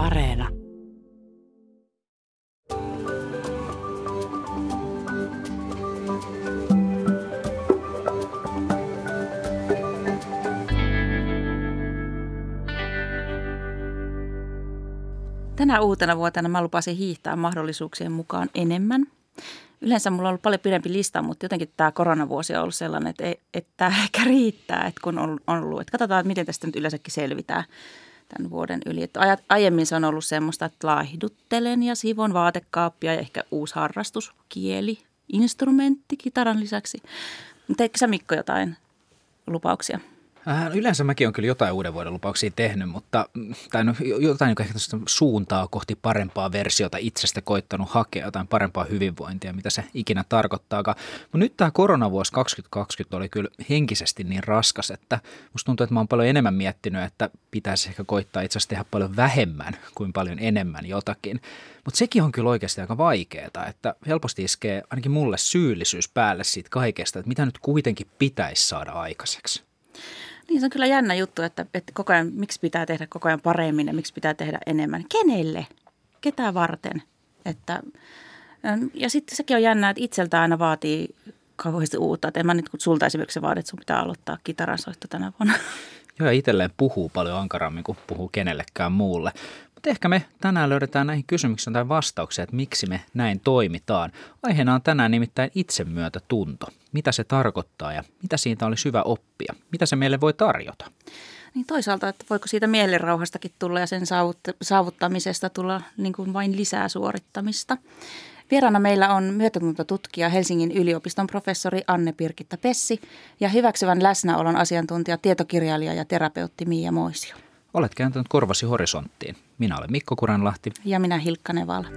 Areena. Tänä uutena vuotena mä lupasin hiihtää mahdollisuuksien mukaan enemmän. Yleensä mulla on ollut paljon pidempi lista, mutta jotenkin tämä koronavuosi on ollut sellainen, että, ei, että tämä ehkä riittää, että kun on ollut. Että katsotaan, että miten tästä nyt yleensäkin selvitään tämän vuoden yli. Että aiemmin se on ollut semmoista, että laihduttelen ja sivon vaatekaappia ja ehkä uusi harrastus, kieli, instrumentti kitaran lisäksi. Mutta eikö sä Mikko jotain lupauksia? Äh, yleensä mäkin olen kyllä jotain uuden vuoden lupauksia tehnyt, mutta tai no, jotain ehkä suuntaa kohti parempaa versiota itsestä koittanut hakea, jotain parempaa hyvinvointia, mitä se ikinä tarkoittaakaan. Mutta nyt tämä koronavuosi 2020 oli kyllä henkisesti niin raskas, että musta tuntuu, että mä oon paljon enemmän miettinyt, että pitäisi ehkä koittaa itse asiassa tehdä paljon vähemmän kuin paljon enemmän jotakin. Mutta sekin on kyllä oikeasti aika vaikeaa, että helposti iskee ainakin mulle syyllisyys päälle siitä kaikesta, että mitä nyt kuitenkin pitäisi saada aikaiseksi. Niin se on kyllä jännä juttu, että, että koko ajan, miksi pitää tehdä koko ajan paremmin ja miksi pitää tehdä enemmän. Kenelle? Ketä varten? Että, ja sitten sekin on jännä, että itseltä aina vaatii kauheasti uutta. Että en mä nyt sulta esimerkiksi vaadi, että sun pitää aloittaa kitaransoitto tänä vuonna. Joo, itselleen puhuu paljon ankarammin kuin puhuu kenellekään muulle. Mutta ehkä me tänään löydetään näihin kysymyksiin tai vastauksia, että miksi me näin toimitaan. Aiheena on tänään nimittäin itsemyötätunto. Mitä se tarkoittaa ja mitä siitä olisi hyvä oppia? Mitä se meille voi tarjota? Niin toisaalta, että voiko siitä mielenrauhastakin tulla ja sen saavuttamisesta tulla niin kuin vain lisää suorittamista. Vieraana meillä on myötätuntotutkija Helsingin yliopiston professori Anne Pirkitta Pessi ja hyväksyvän läsnäolon asiantuntija tietokirjailija ja terapeutti Miia Moisio. Olet kääntänyt korvasi horisonttiin. Minä olen Mikko Kuranlahti. Ja minä Hilkka Nevala.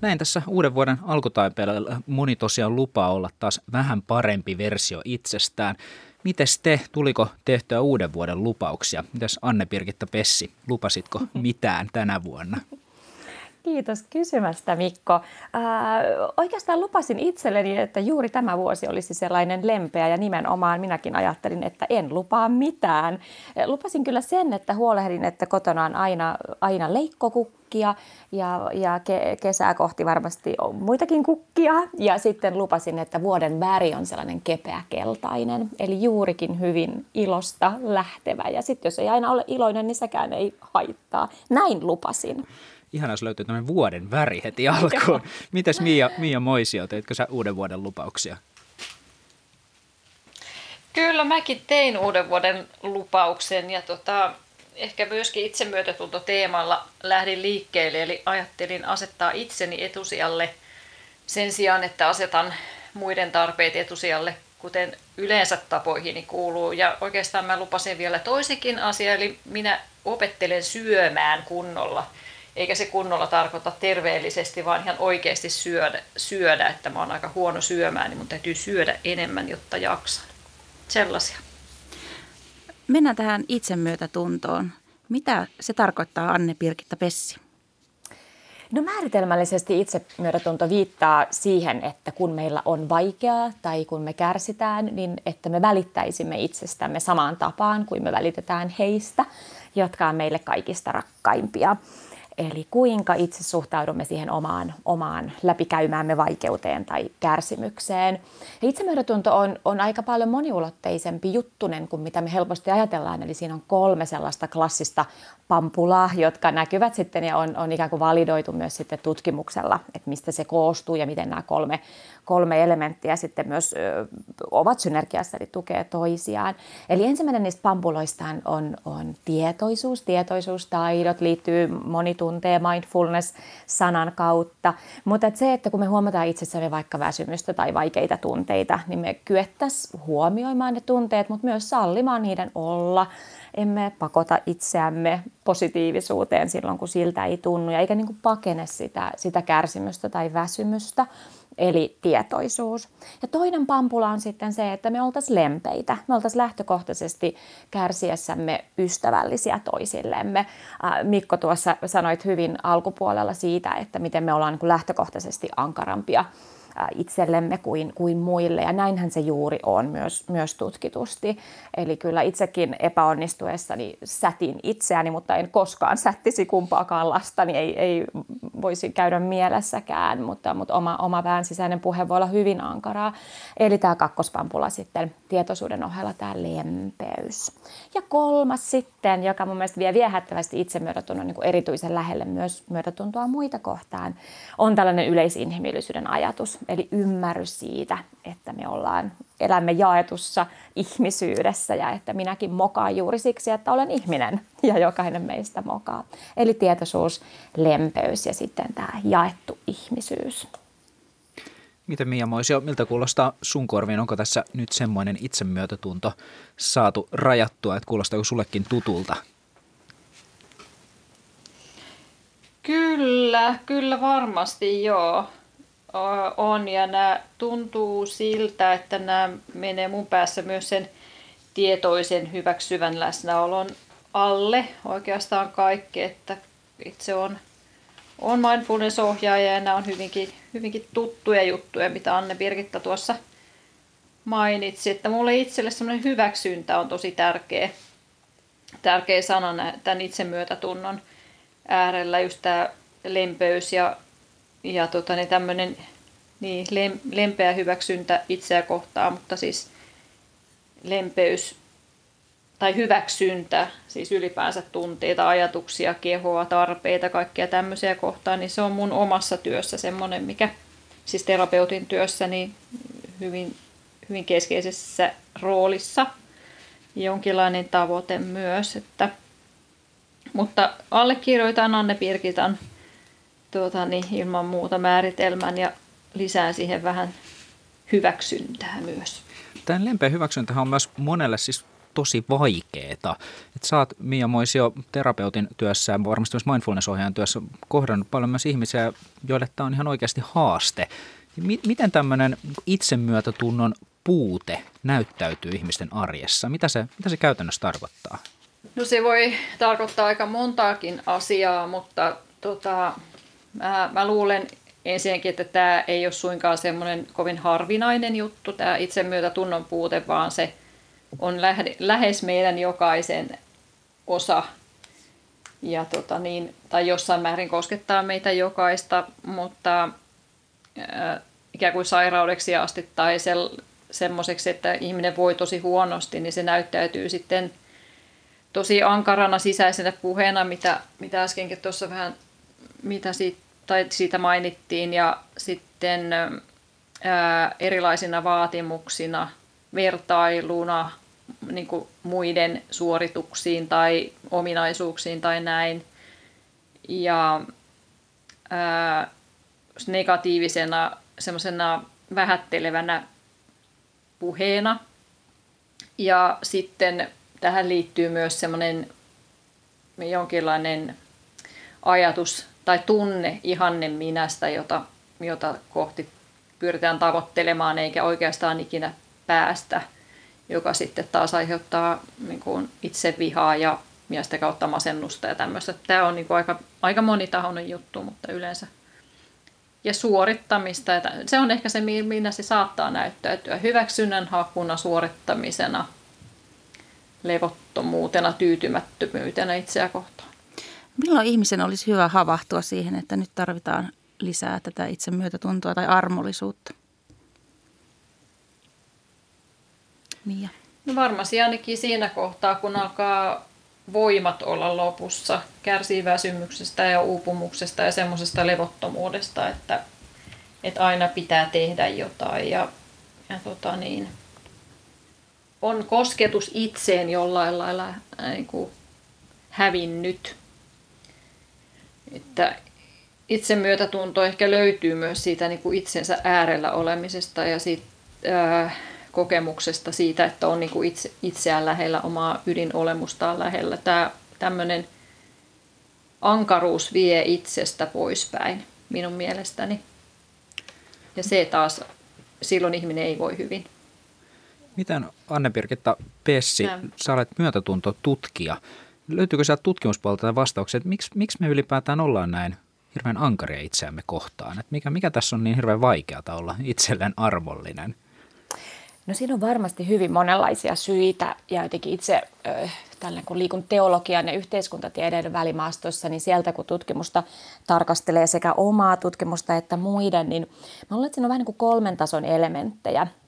Näin tässä uuden vuoden alkutaipeella moni tosiaan lupaa olla taas vähän parempi versio itsestään. Mites te, tuliko tehtyä uuden vuoden lupauksia? Mitäs Anne Pirkitta Pessi, lupasitko mitään tänä vuonna? Kiitos kysymästä Mikko. Ää, äh, oikeastaan lupasin itselleni, että juuri tämä vuosi olisi sellainen lempeä ja nimenomaan minäkin ajattelin, että en lupaa mitään. Lupasin kyllä sen, että huolehdin, että kotona on aina, aina leikkokukkia ja, ja ke, kesää kohti varmasti on muitakin kukkia. Ja sitten lupasin, että vuoden väri on sellainen kepeä keltainen, eli juurikin hyvin ilosta lähtevä. Ja sitten jos ei aina ole iloinen, niin sekään ei haittaa. Näin lupasin ihana, jos löytyy tämmöinen vuoden väri heti alkuun. Mites Mia, Mia Moisio, teitkö sä uuden vuoden lupauksia? Kyllä mäkin tein uuden vuoden lupauksen ja tota, ehkä myöskin itsemyötätunto teemalla lähdin liikkeelle, eli ajattelin asettaa itseni etusijalle sen sijaan, että asetan muiden tarpeet etusijalle, kuten yleensä tapoihini kuuluu. Ja oikeastaan mä lupasin vielä toisenkin asia, eli minä opettelen syömään kunnolla – eikä se kunnolla tarkoita terveellisesti, vaan ihan oikeasti syödä, syödä että mä oon aika huono syömään, niin mun täytyy syödä enemmän, jotta jaksan. Sellaisia. Mennään tähän itsemyötätuntoon. Mitä se tarkoittaa Anne Pirkitta Pessi? No määritelmällisesti itsemyötätunto viittaa siihen, että kun meillä on vaikeaa tai kun me kärsitään, niin että me välittäisimme itsestämme samaan tapaan kuin me välitetään heistä, jotka on meille kaikista rakkaimpia. Eli kuinka itse suhtaudumme siihen omaan, omaan läpikäymäämme vaikeuteen tai kärsimykseen. Ja itsemyötätunto on, on aika paljon moniulotteisempi juttunen kuin mitä me helposti ajatellaan. Eli siinä on kolme sellaista klassista pampulaa, jotka näkyvät sitten ja on, on ikään kuin validoitu myös sitten tutkimuksella, että mistä se koostuu ja miten nämä kolme, kolme elementtiä sitten myös ö, ovat synergiassa, eli tukee toisiaan. Eli ensimmäinen niistä pampuloista on, on tietoisuus. Tietoisuustaidot liittyy monitunteen mindfulness-sanan kautta. Mutta et se, että kun me huomataan itsessämme vaikka väsymystä tai vaikeita tunteita, niin me kyettäisiin huomioimaan ne tunteet, mutta myös sallimaan niiden olla – emme pakota itseämme positiivisuuteen silloin, kun siltä ei tunnu, ja eikä niin kuin pakene sitä, sitä kärsimystä tai väsymystä, eli tietoisuus. Ja toinen pampula on sitten se, että me oltaisiin lempeitä. Me oltaisiin lähtökohtaisesti kärsiessämme ystävällisiä toisillemme. Mikko tuossa sanoit hyvin alkupuolella siitä, että miten me ollaan niin lähtökohtaisesti ankarampia itsellemme kuin, kuin muille. Ja näinhän se juuri on myös, myös tutkitusti. Eli kyllä itsekin epäonnistuessani sätin itseäni, mutta en koskaan sättisi kumpaakaan lastani. Ei, ei voisi käydä mielessäkään, mutta, mutta oma, oma pään sisäinen puhe voi olla hyvin ankaraa. Eli tämä kakkospampula sitten tietoisuuden ohella tämä lempeys. Ja kolmas sitten, joka mun mielestä vie viehättävästi itsemyötätunnon niin erityisen lähelle myös myötätuntoa muita kohtaan, on tällainen yleisinhimillisyyden ajatus. Eli ymmärrys siitä, että me ollaan, elämme jaetussa ihmisyydessä ja että minäkin mokaan juuri siksi, että olen ihminen ja jokainen meistä mokaa. Eli tietoisuus, lempeys ja sitten tämä jaettu ihmisyys. Miten Mia Moisio, miltä kuulostaa sun korviin? Onko tässä nyt semmoinen itsemyötätunto saatu rajattua, että kuulostaako sullekin tutulta? Kyllä, kyllä varmasti joo. On. Ja nämä tuntuu siltä, että nämä menee mun päässä myös sen tietoisen hyväksyvän läsnäolon alle. Oikeastaan kaikki, että itse on, on mindfulness-ohjaaja ja nämä on hyvinkin, hyvinkin tuttuja juttuja, mitä Anne Birgitta tuossa mainitsi, että mulle itselle semmoinen hyväksyntä on tosi tärkeä, tärkeä sana tämän itsemyötätunnon äärellä, just tämä lempeys ja, ja tota, niin tämmöinen niin, lempeä hyväksyntä itseä kohtaan, mutta siis lempeys tai hyväksyntä, siis ylipäänsä tunteita, ajatuksia, kehoa, tarpeita, kaikkia tämmöisiä kohtaan, niin se on mun omassa työssä semmoinen, mikä siis terapeutin työssä niin hyvin, hyvin keskeisessä roolissa. Jonkinlainen tavoite myös, että, mutta allekirjoitan Anne Pirkitan tuota, niin ilman muuta määritelmän ja lisään siihen vähän hyväksyntää myös. Tämä lempeä hyväksyntä on myös monelle siis tosi vaikeeta. Et sä oot Mia Moisio terapeutin työssä ja varmasti myös mindfulness-ohjaajan työssä kohdannut paljon myös ihmisiä, joille tämä on ihan oikeasti haaste. Miten tämmöinen itsemyötätunnon puute näyttäytyy ihmisten arjessa? Mitä se, mitä se käytännössä tarkoittaa? No se voi tarkoittaa aika montaakin asiaa, mutta tota, mä, mä luulen ensinnäkin, että tämä ei ole suinkaan semmoinen kovin harvinainen juttu, tämä itsemyötätunnon puute, vaan se on lähes meidän jokaisen osa. Ja tota niin, tai jossain määrin koskettaa meitä jokaista, mutta ää, ikään kuin sairaudeksi asti tai se, semmoiseksi, että ihminen voi tosi huonosti, niin se näyttäytyy sitten tosi ankarana sisäisenä puheena, mitä, mitä äskenkin tuossa vähän mitä siitä, tai siitä mainittiin, ja sitten ää, erilaisina vaatimuksina, vertailuna, niin kuin muiden suorituksiin tai ominaisuuksiin tai näin. Ja ää, negatiivisena, semmoisena vähättelevänä puheena. Ja sitten tähän liittyy myös semmoinen jonkinlainen ajatus tai tunne ihanne minästä, jota, jota kohti pyritään tavoittelemaan eikä oikeastaan ikinä päästä – joka sitten taas aiheuttaa niin kuin itsevihaa ja, sitä kautta masennusta ja tämmöistä. Tämä on niin kuin aika, aika monitahoinen juttu, mutta yleensä. Ja suorittamista, että se on ehkä se, minä se saattaa näyttäytyä. Hyväksynnän hakuna, suorittamisena, levottomuutena, tyytymättömyytenä itseä kohtaan. Milloin ihmisen olisi hyvä havahtua siihen, että nyt tarvitaan lisää tätä itsemyötätuntoa tai armollisuutta? Mia? No varmasti ainakin siinä kohtaa, kun alkaa voimat olla lopussa, kärsii väsymyksestä ja uupumuksesta ja semmoisesta levottomuudesta, että, että aina pitää tehdä jotain ja, ja tota niin, on kosketus itseen jollain lailla äh, niin kuin hävinnyt. Että itsemyötätunto ehkä löytyy myös siitä niin kuin itsensä äärellä olemisesta ja siitä, äh, kokemuksesta siitä, että on niin kuin itse, itseään lähellä, omaa ydinolemustaan lähellä. Tämä tämmöinen ankaruus vie itsestä poispäin minun mielestäni. Ja se taas, silloin ihminen ei voi hyvin. Miten Anne-Birgitta Pessi, ja. sä olet myötätuntotutkija. Löytyykö sieltä tutkimuspuolelta vastauksia, että miksi, miksi me ylipäätään ollaan näin hirveän ankaria itseämme kohtaan. Et mikä, mikä tässä on niin hirveän vaikeata olla itselleen arvollinen? No siinä on varmasti hyvin monenlaisia syitä ja jotenkin itse tällä kun liikun teologian ja yhteiskuntatieteiden välimaastossa, niin sieltä kun tutkimusta tarkastelee sekä omaa tutkimusta että muiden, niin mä luulen, että siinä on vähän niin kuin kolmen tason elementtejä –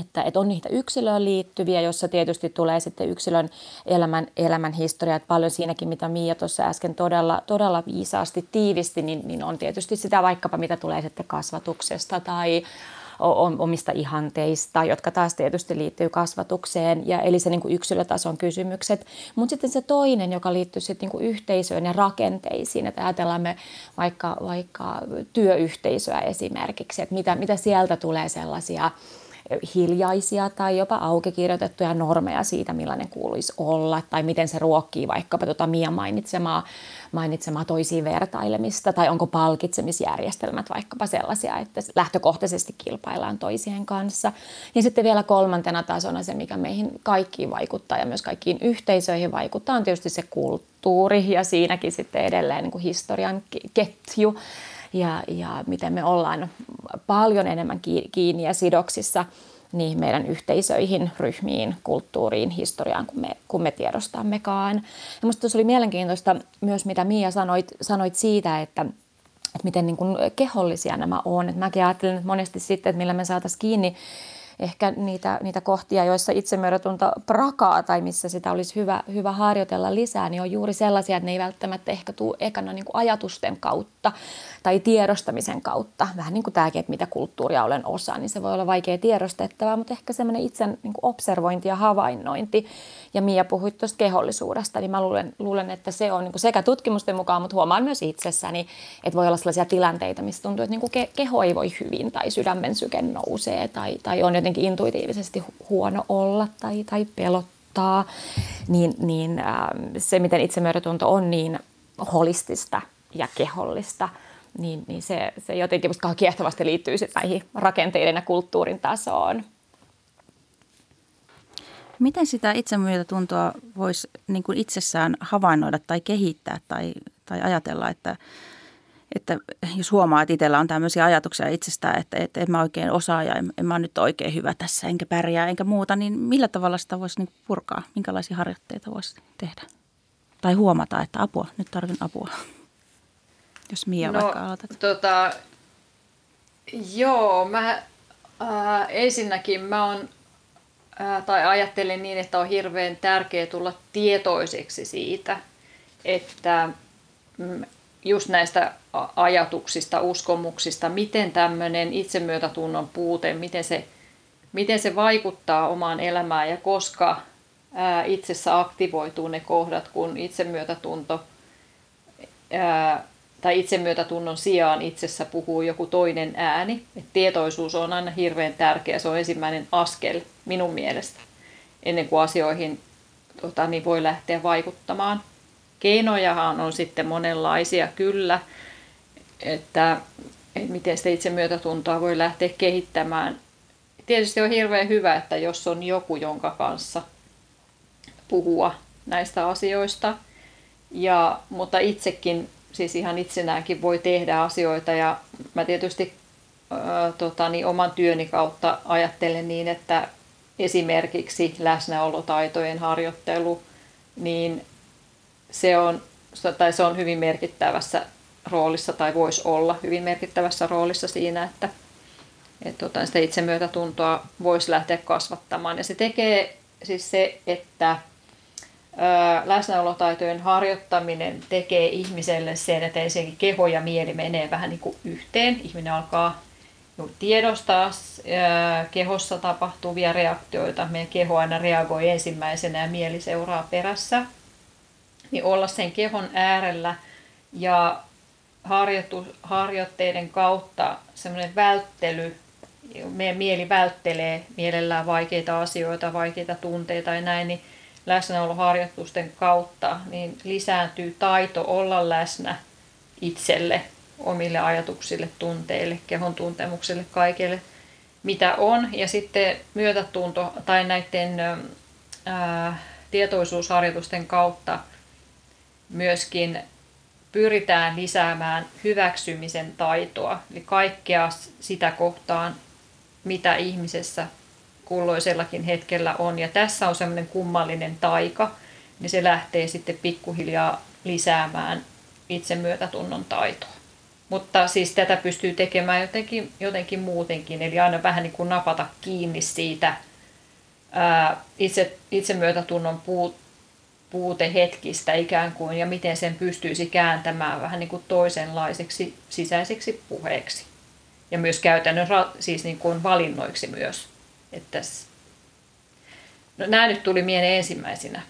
että, että on niitä yksilöön liittyviä, jossa tietysti tulee sitten yksilön elämän, elämän historia, että paljon siinäkin, mitä Miia tuossa äsken todella, todella viisaasti tiivisti, niin, niin on tietysti sitä vaikkapa, mitä tulee sitten kasvatuksesta tai omista ihanteista, jotka taas tietysti liittyy kasvatukseen, ja eli se niin kuin yksilötason kysymykset. Mutta sitten se toinen, joka liittyy sitten niin kuin yhteisöön ja rakenteisiin, että ajatellaan me vaikka, vaikka työyhteisöä esimerkiksi, että mitä, mitä sieltä tulee sellaisia hiljaisia tai jopa auki kirjoitettuja normeja siitä, millainen kuuluisi olla, tai miten se ruokkii vaikkapa tuota Mia mainitsemaa, mainitsemaa toisiin vertailemista, tai onko palkitsemisjärjestelmät vaikkapa sellaisia, että lähtökohtaisesti kilpaillaan toisien kanssa. Ja sitten vielä kolmantena tasona se, mikä meihin kaikkiin vaikuttaa ja myös kaikkiin yhteisöihin vaikuttaa, on tietysti se kulttuuri ja siinäkin sitten edelleen niin kuin historian ketju ja, ja miten me ollaan paljon enemmän kiinni ja sidoksissa niihin meidän yhteisöihin, ryhmiin, kulttuuriin, historiaan, kun me, kun me tiedostammekaan. Ja minusta tuossa oli mielenkiintoista myös, mitä Mia sanoit, sanoit siitä, että, että miten niin kuin kehollisia nämä on. Et mäkin ajattelen että monesti sitten, että millä me saataisiin kiinni ehkä niitä, niitä kohtia, joissa itsemyörätunto prakaa tai missä sitä olisi hyvä, hyvä harjoitella lisää, niin on juuri sellaisia, että ne ei välttämättä ehkä tule ekana niin kuin ajatusten kautta tai tiedostamisen kautta. Vähän niin kuin tämäkin, että mitä kulttuuria olen osa, niin se voi olla vaikea tiedostettavaa, mutta ehkä semmoinen itsen niin kuin observointi ja havainnointi. Ja Mia puhuit tuosta kehollisuudesta, niin mä luulen, luulen että se on niin kuin sekä tutkimusten mukaan, mutta huomaan myös itsessäni, että voi olla sellaisia tilanteita, missä tuntuu, että niin kuin keho ei voi hyvin tai sydämen syke nousee tai, tai on jotenkin intuitiivisesti huono olla tai, tai pelottaa. Niin, niin äh, se, miten itsemyörätunto on niin holistista ja kehollista – niin, niin se, se jotenkin musta kiehtovasti liittyy sitten näihin rakenteiden ja kulttuurin tasoon. Miten sitä itsemyötätuntoa voisi niin kuin itsessään havainnoida tai kehittää tai, tai ajatella, että, että jos huomaa, että itsellä on tämmöisiä ajatuksia itsestään, että, että en mä oikein osaa ja en, en mä nyt oikein hyvä tässä, enkä pärjää enkä muuta, niin millä tavalla sitä voisi niin purkaa? Minkälaisia harjoitteita voisi tehdä? Tai huomata, että apua, nyt tarvin apua. Jos Mia no, vaikka aloitat. Tota, joo, mä äh, ensinnäkin mä on, äh, tai ajattelin niin, että on hirveän tärkeää tulla tietoiseksi siitä, että mm, just näistä ajatuksista, uskomuksista, miten tämmöinen itsemyötätunnon puute, miten se, miten se vaikuttaa omaan elämään ja koska ää, itsessä aktivoituu ne kohdat, kun itsemyötätunto ää, tai itsemyötätunnon sijaan itsessä puhuu joku toinen ääni. Et tietoisuus on aina hirveän tärkeä, se on ensimmäinen askel minun mielestä, ennen kuin asioihin tota, niin voi lähteä vaikuttamaan. Keinojahan on sitten monenlaisia kyllä, että, että miten sitä itsemyötätuntoa voi lähteä kehittämään. Tietysti on hirveän hyvä, että jos on joku, jonka kanssa puhua näistä asioista. Ja, mutta itsekin siis ihan itsenäänkin voi tehdä asioita ja mä tietysti ää, tota, niin oman työni kautta ajattelen niin, että esimerkiksi läsnäolotaitojen harjoittelu, niin se on, tai se on hyvin merkittävässä roolissa tai voisi olla hyvin merkittävässä roolissa siinä, että, että tota, sitä itsemyötätuntoa voisi lähteä kasvattamaan. Ja se tekee siis se, että läsnäolotaitojen harjoittaminen tekee ihmiselle sen, että ensinnäkin keho ja mieli menee vähän niin kuin yhteen. Ihminen alkaa tiedostaa kehossa tapahtuvia reaktioita. Meidän keho aina reagoi ensimmäisenä ja mieli seuraa perässä. Niin olla sen kehon äärellä ja harjoitteiden kautta semmoinen välttely, meidän mieli välttelee mielellään vaikeita asioita, vaikeita tunteita ja näin, niin läsnäoloharjoitusten kautta niin lisääntyy taito olla läsnä itselle, omille ajatuksille, tunteille, kehon tuntemukselle, kaikille mitä on. Ja sitten myötätunto tai näiden ää, tietoisuusharjoitusten kautta myöskin pyritään lisäämään hyväksymisen taitoa, eli kaikkea sitä kohtaan, mitä ihmisessä kulloisellakin hetkellä on. Ja tässä on semmoinen kummallinen taika, niin se lähtee sitten pikkuhiljaa lisäämään itsemyötätunnon taitoa. Mutta siis tätä pystyy tekemään jotenkin, jotenkin muutenkin, eli aina vähän niin kuin napata kiinni siitä ää, itse, itsemyötätunnon puut, puutehetkistä ikään kuin, ja miten sen pystyisi kääntämään vähän niin kuin toisenlaiseksi sisäiseksi puheeksi. Ja myös käytännön siis niin kuin valinnoiksi myös. Että no, nämä nyt tuli mieleen ensimmäisenä.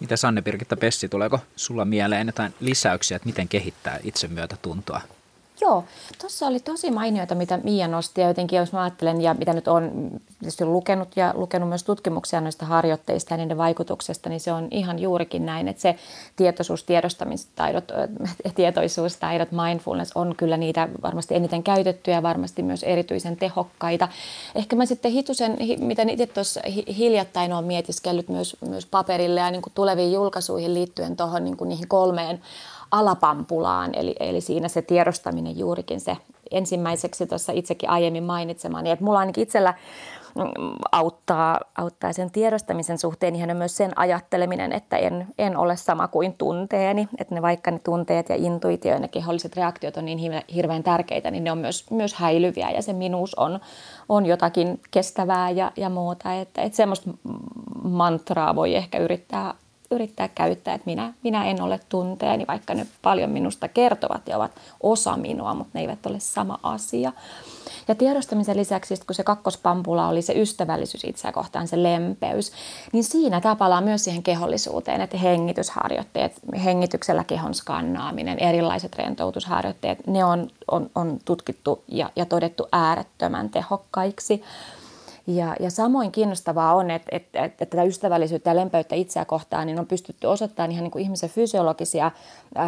Mitä Sanne Pirkitta Pessi, tuleeko sulla mieleen jotain lisäyksiä, että miten kehittää itsemyötätuntoa? Joo, tuossa oli tosi mainioita, mitä Mia nosti ja jotenkin jos mä ajattelen ja mitä nyt on tietysti lukenut ja lukenut myös tutkimuksia noista harjoitteista ja niiden vaikutuksesta, niin se on ihan juurikin näin, että se tietoisuus, tiedostamistaidot, tietoisuustaidot, mindfulness on kyllä niitä varmasti eniten käytettyjä ja varmasti myös erityisen tehokkaita. Ehkä mä sitten hitusen, mitä itse tuossa hiljattain olen mietiskellyt myös, myös paperille ja niin kuin tuleviin julkaisuihin liittyen tuohon niin niihin kolmeen alapampulaan, eli, eli siinä se tiedostaminen juurikin se ensimmäiseksi tuossa itsekin aiemmin mainitsemani, että mulla ainakin itsellä mm, auttaa, auttaa sen tiedostamisen suhteen ihan myös sen ajatteleminen, että en, en ole sama kuin tunteeni, että ne vaikka ne tunteet ja intuitio ja ne keholliset reaktiot on niin hirveän tärkeitä, niin ne on myös, myös häilyviä. Ja se minuus on, on jotakin kestävää ja, ja muuta, että, että semmoista mantraa voi ehkä yrittää yrittää käyttää, että minä, minä en ole tunteeni, vaikka ne paljon minusta kertovat ja ovat osa minua, mutta ne eivät ole sama asia. Ja tiedostamisen lisäksi, kun se kakkospampula oli se ystävällisyys itseä kohtaan, se lempeys, niin siinä tapalaa myös siihen kehollisuuteen, että hengitysharjoitteet, hengityksellä kehon skannaaminen, erilaiset rentoutusharjoitteet, ne on, on, on tutkittu ja, ja todettu äärettömän tehokkaiksi. Ja, ja samoin kiinnostavaa on, että, että, että tätä ystävällisyyttä ja lempeyttä itseä kohtaan niin on pystytty osoittamaan ihan niin kuin ihmisen fysiologisia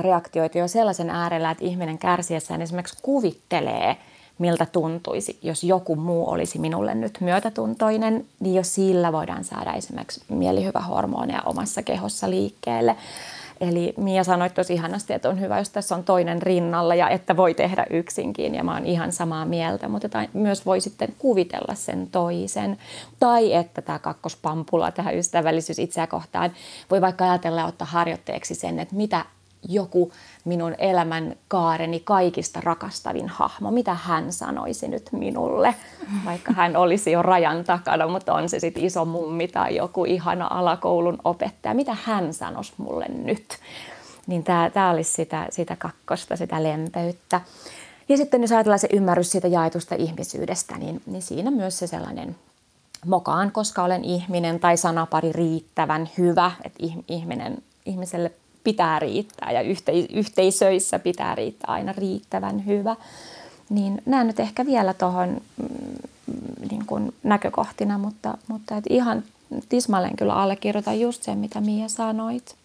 reaktioita jo sellaisen äärellä, että ihminen kärsiessään esimerkiksi kuvittelee, miltä tuntuisi, jos joku muu olisi minulle nyt myötätuntoinen, niin jo sillä voidaan saada esimerkiksi mielihyvähormoneja omassa kehossa liikkeelle. Eli Mia sanoi tosi ihanasti, että on hyvä, jos tässä on toinen rinnalla ja että voi tehdä yksinkin ja mä oon ihan samaa mieltä, mutta myös voi sitten kuvitella sen toisen. Tai että tämä kakkospampula, tähän ystävällisyys itseä kohtaan, voi vaikka ajatella ja ottaa harjoitteeksi sen, että mitä joku minun elämän kaareni kaikista rakastavin hahmo. Mitä hän sanoisi nyt minulle, vaikka hän olisi jo rajan takana, mutta on se sitten iso mummi tai joku ihana alakoulun opettaja. Mitä hän sanoisi mulle nyt? Niin tämä olisi sitä, sitä kakkosta, sitä lempeyttä. Ja sitten jos ajatellaan se ymmärrys siitä jaetusta ihmisyydestä, niin, niin siinä myös se sellainen mokaan, koska olen ihminen tai sanapari riittävän hyvä, että ihminen, ihmiselle pitää riittää ja yhteisöissä pitää riittää aina riittävän hyvä. Niin nämä nyt ehkä vielä tuohon mm, niin kuin näkökohtina, mutta, mutta et ihan tismalleen kyllä allekirjoitan just sen, mitä Mia sanoit.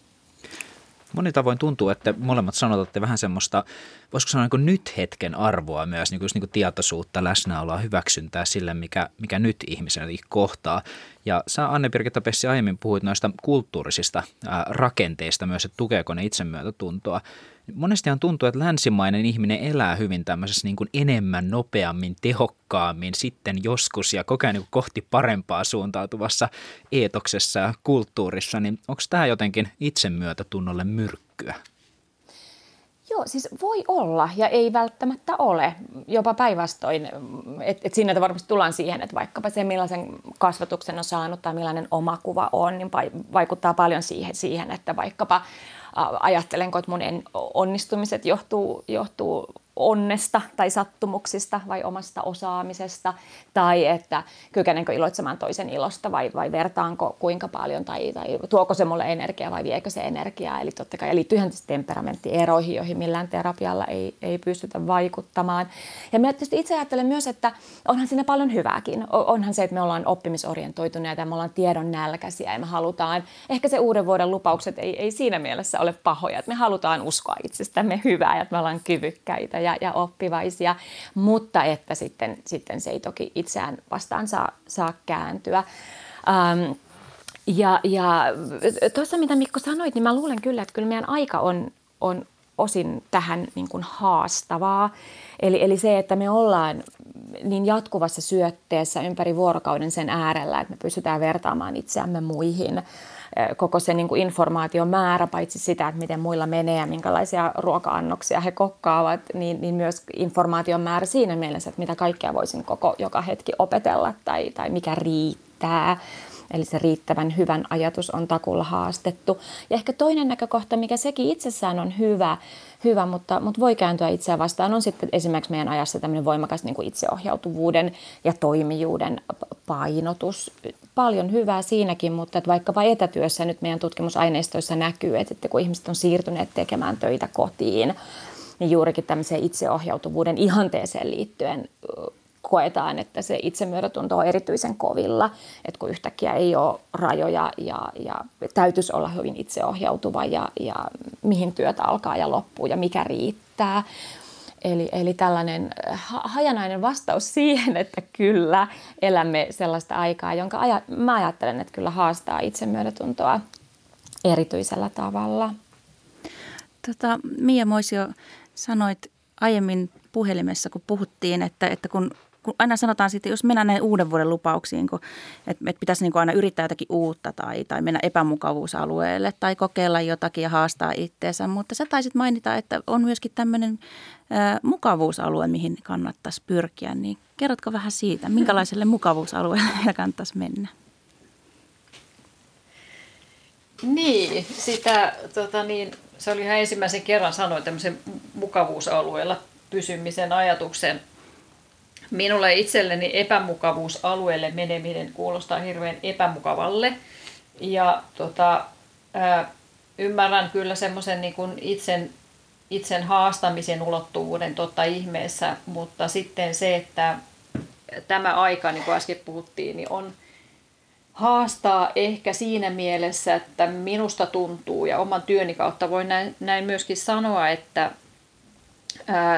Moni tavoin tuntuu, että molemmat sanotatte vähän semmoista, voisiko sanoa niin nyt hetken arvoa myös, niin kuin, niin kuin tietoisuutta, läsnäoloa, hyväksyntää sille, mikä, mikä nyt ihmisen kohtaa. Ja sä Anne Pirkitta Pessi aiemmin puhuit noista kulttuurisista ää, rakenteista myös, että tukeeko ne itsemyötätuntoa. Monestihan tuntuu, että länsimainen ihminen elää hyvin tämmöisessä niin kuin enemmän, nopeammin, tehokkaammin, sitten joskus ja koko ajan niin kohti parempaa suuntautuvassa eetoksessa ja kulttuurissa. Niin onko tämä jotenkin itsemyötätunnolle myrkkyä? Joo, siis voi olla ja ei välttämättä ole. Jopa päinvastoin. Että et siinä varmasti tullaan siihen, että vaikkapa se millaisen kasvatuksen on saanut tai millainen omakuva on, niin vaikuttaa paljon siihen, siihen että vaikkapa ajattelenko, että mun onnistumiset johtuu, johtuu onnesta tai sattumuksista vai omasta osaamisesta, tai että kykenenkö iloitsemaan toisen ilosta vai, vai vertaanko kuinka paljon, tai, tai tuoko se mulle energiaa vai viekö se energiaa. Eli totta kai ja liittyyhän temperamenttieroihin, joihin millään terapialla ei, ei pystytä vaikuttamaan. Ja minä tietysti itse ajattelen myös, että onhan siinä paljon hyvääkin. Onhan se, että me ollaan oppimisorientoituneita ja me ollaan tiedon nälkäisiä ja me halutaan, ehkä se uuden vuoden lupaukset ei, ei siinä mielessä ole pahoja, että me halutaan uskoa itsestämme hyvää ja että me ollaan kyvykkäitä ja, ja oppivaisia, mutta että sitten, sitten se ei toki itseään vastaan saa, saa kääntyä. Ähm, ja ja tuossa mitä Mikko sanoit, niin mä luulen kyllä, että kyllä meidän aika on, on osin tähän niin kuin haastavaa. Eli, eli se, että me ollaan niin jatkuvassa syötteessä ympäri vuorokauden sen äärellä, että me pystytään vertaamaan itseämme muihin koko se niin kuin informaation määrä, paitsi sitä, että miten muilla menee ja minkälaisia ruoka-annoksia he kokkaavat, niin, niin myös informaation määrä siinä mielessä, että mitä kaikkea voisin koko joka hetki opetella tai, tai mikä riittää. Eli se riittävän hyvän ajatus on takulla haastettu. Ja ehkä toinen näkökohta, mikä sekin itsessään on hyvä, hyvä mutta, mutta voi kääntyä itseä vastaan, on sitten esimerkiksi meidän ajassa tämmöinen voimakas niin kuin itseohjautuvuuden ja toimijuuden painotus. Paljon hyvää siinäkin, mutta että vaikkapa etätyössä nyt meidän tutkimusaineistoissa näkyy, että, että kun ihmiset on siirtyneet tekemään töitä kotiin, niin juurikin tämmöiseen itseohjautuvuuden ihanteeseen liittyen koetaan, että se itsemyötätunto on erityisen kovilla, että kun yhtäkkiä ei ole rajoja ja, ja täytyisi olla hyvin itseohjautuva ja, ja mihin työtä alkaa ja loppuu ja mikä riittää. Eli, eli tällainen hajanainen vastaus siihen, että kyllä elämme sellaista aikaa, jonka aja, mä ajattelen, että kyllä haastaa itsemyötätuntoa erityisellä tavalla. Tota, Mia Moisio, sanoit aiemmin puhelimessa, kun puhuttiin, että, että kun kun aina sanotaan sitten, jos mennään näihin uuden vuoden lupauksiin, kun, että, että pitäisi niin kuin aina yrittää jotakin uutta tai, tai mennä epämukavuusalueelle tai kokeilla jotakin ja haastaa itteensä. Mutta sä taisit mainita, että on myöskin tämmöinen ä, mukavuusalue, mihin kannattaisi pyrkiä. Niin kerrotko vähän siitä, minkälaiselle mukavuusalueelle kannattaisi mennä? Niin, sitä, tota niin, se oli ihan ensimmäisen kerran sanoin tämmöisen mukavuusalueella pysymisen ajatuksen Minulle itselleni epämukavuusalueelle meneminen kuulostaa hirveän epämukavalle. Ja tota, ymmärrän kyllä semmoisen niin itsen, itsen haastamisen ulottuvuuden totta ihmeessä, mutta sitten se, että tämä aika, niin kuin äsken puhuttiin, niin on haastaa ehkä siinä mielessä, että minusta tuntuu ja oman työni kautta voin näin, näin myöskin sanoa, että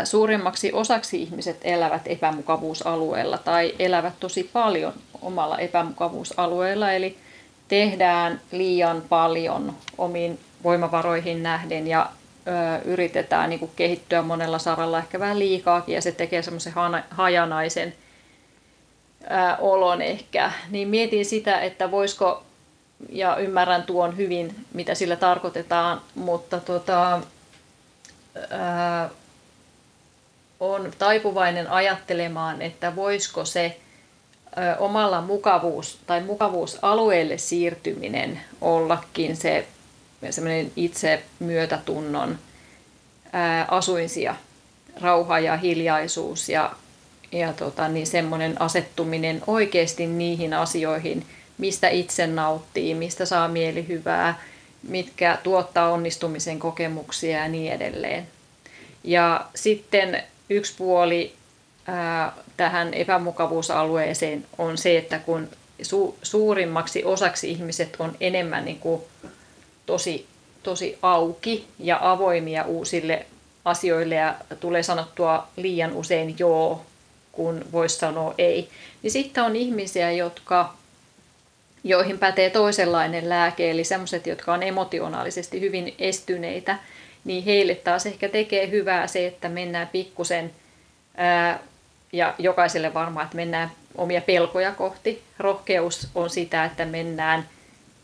suurimmaksi osaksi ihmiset elävät epämukavuusalueella tai elävät tosi paljon omalla epämukavuusalueella, eli tehdään liian paljon omiin voimavaroihin nähden ja yritetään niin kuin kehittyä monella saralla ehkä vähän liikaakin ja se tekee semmoisen hajanaisen olon ehkä. Niin mietin sitä, että voisiko, ja ymmärrän tuon hyvin, mitä sillä tarkoitetaan, mutta tota, on taipuvainen ajattelemaan, että voisiko se omalla mukavuus- tai mukavuusalueelle siirtyminen ollakin se semmoinen itse myötätunnon asuinsia, rauha ja hiljaisuus ja, ja tota, niin semmoinen asettuminen oikeasti niihin asioihin, mistä itse nauttii, mistä saa mielihyvää, mitkä tuottaa onnistumisen kokemuksia ja niin edelleen. Ja sitten yksi puoli ää, tähän epämukavuusalueeseen on se, että kun su, suurimmaksi osaksi ihmiset on enemmän niin kuin tosi, tosi auki ja avoimia uusille asioille ja tulee sanottua liian usein joo, kun voisi sanoa ei, niin sitten on ihmisiä, jotka, joihin pätee toisenlainen lääke, eli sellaiset, jotka on emotionaalisesti hyvin estyneitä – niin heille taas ehkä tekee hyvää se, että mennään pikkusen, ää, ja jokaiselle varmaan, että mennään omia pelkoja kohti. Rohkeus on sitä, että mennään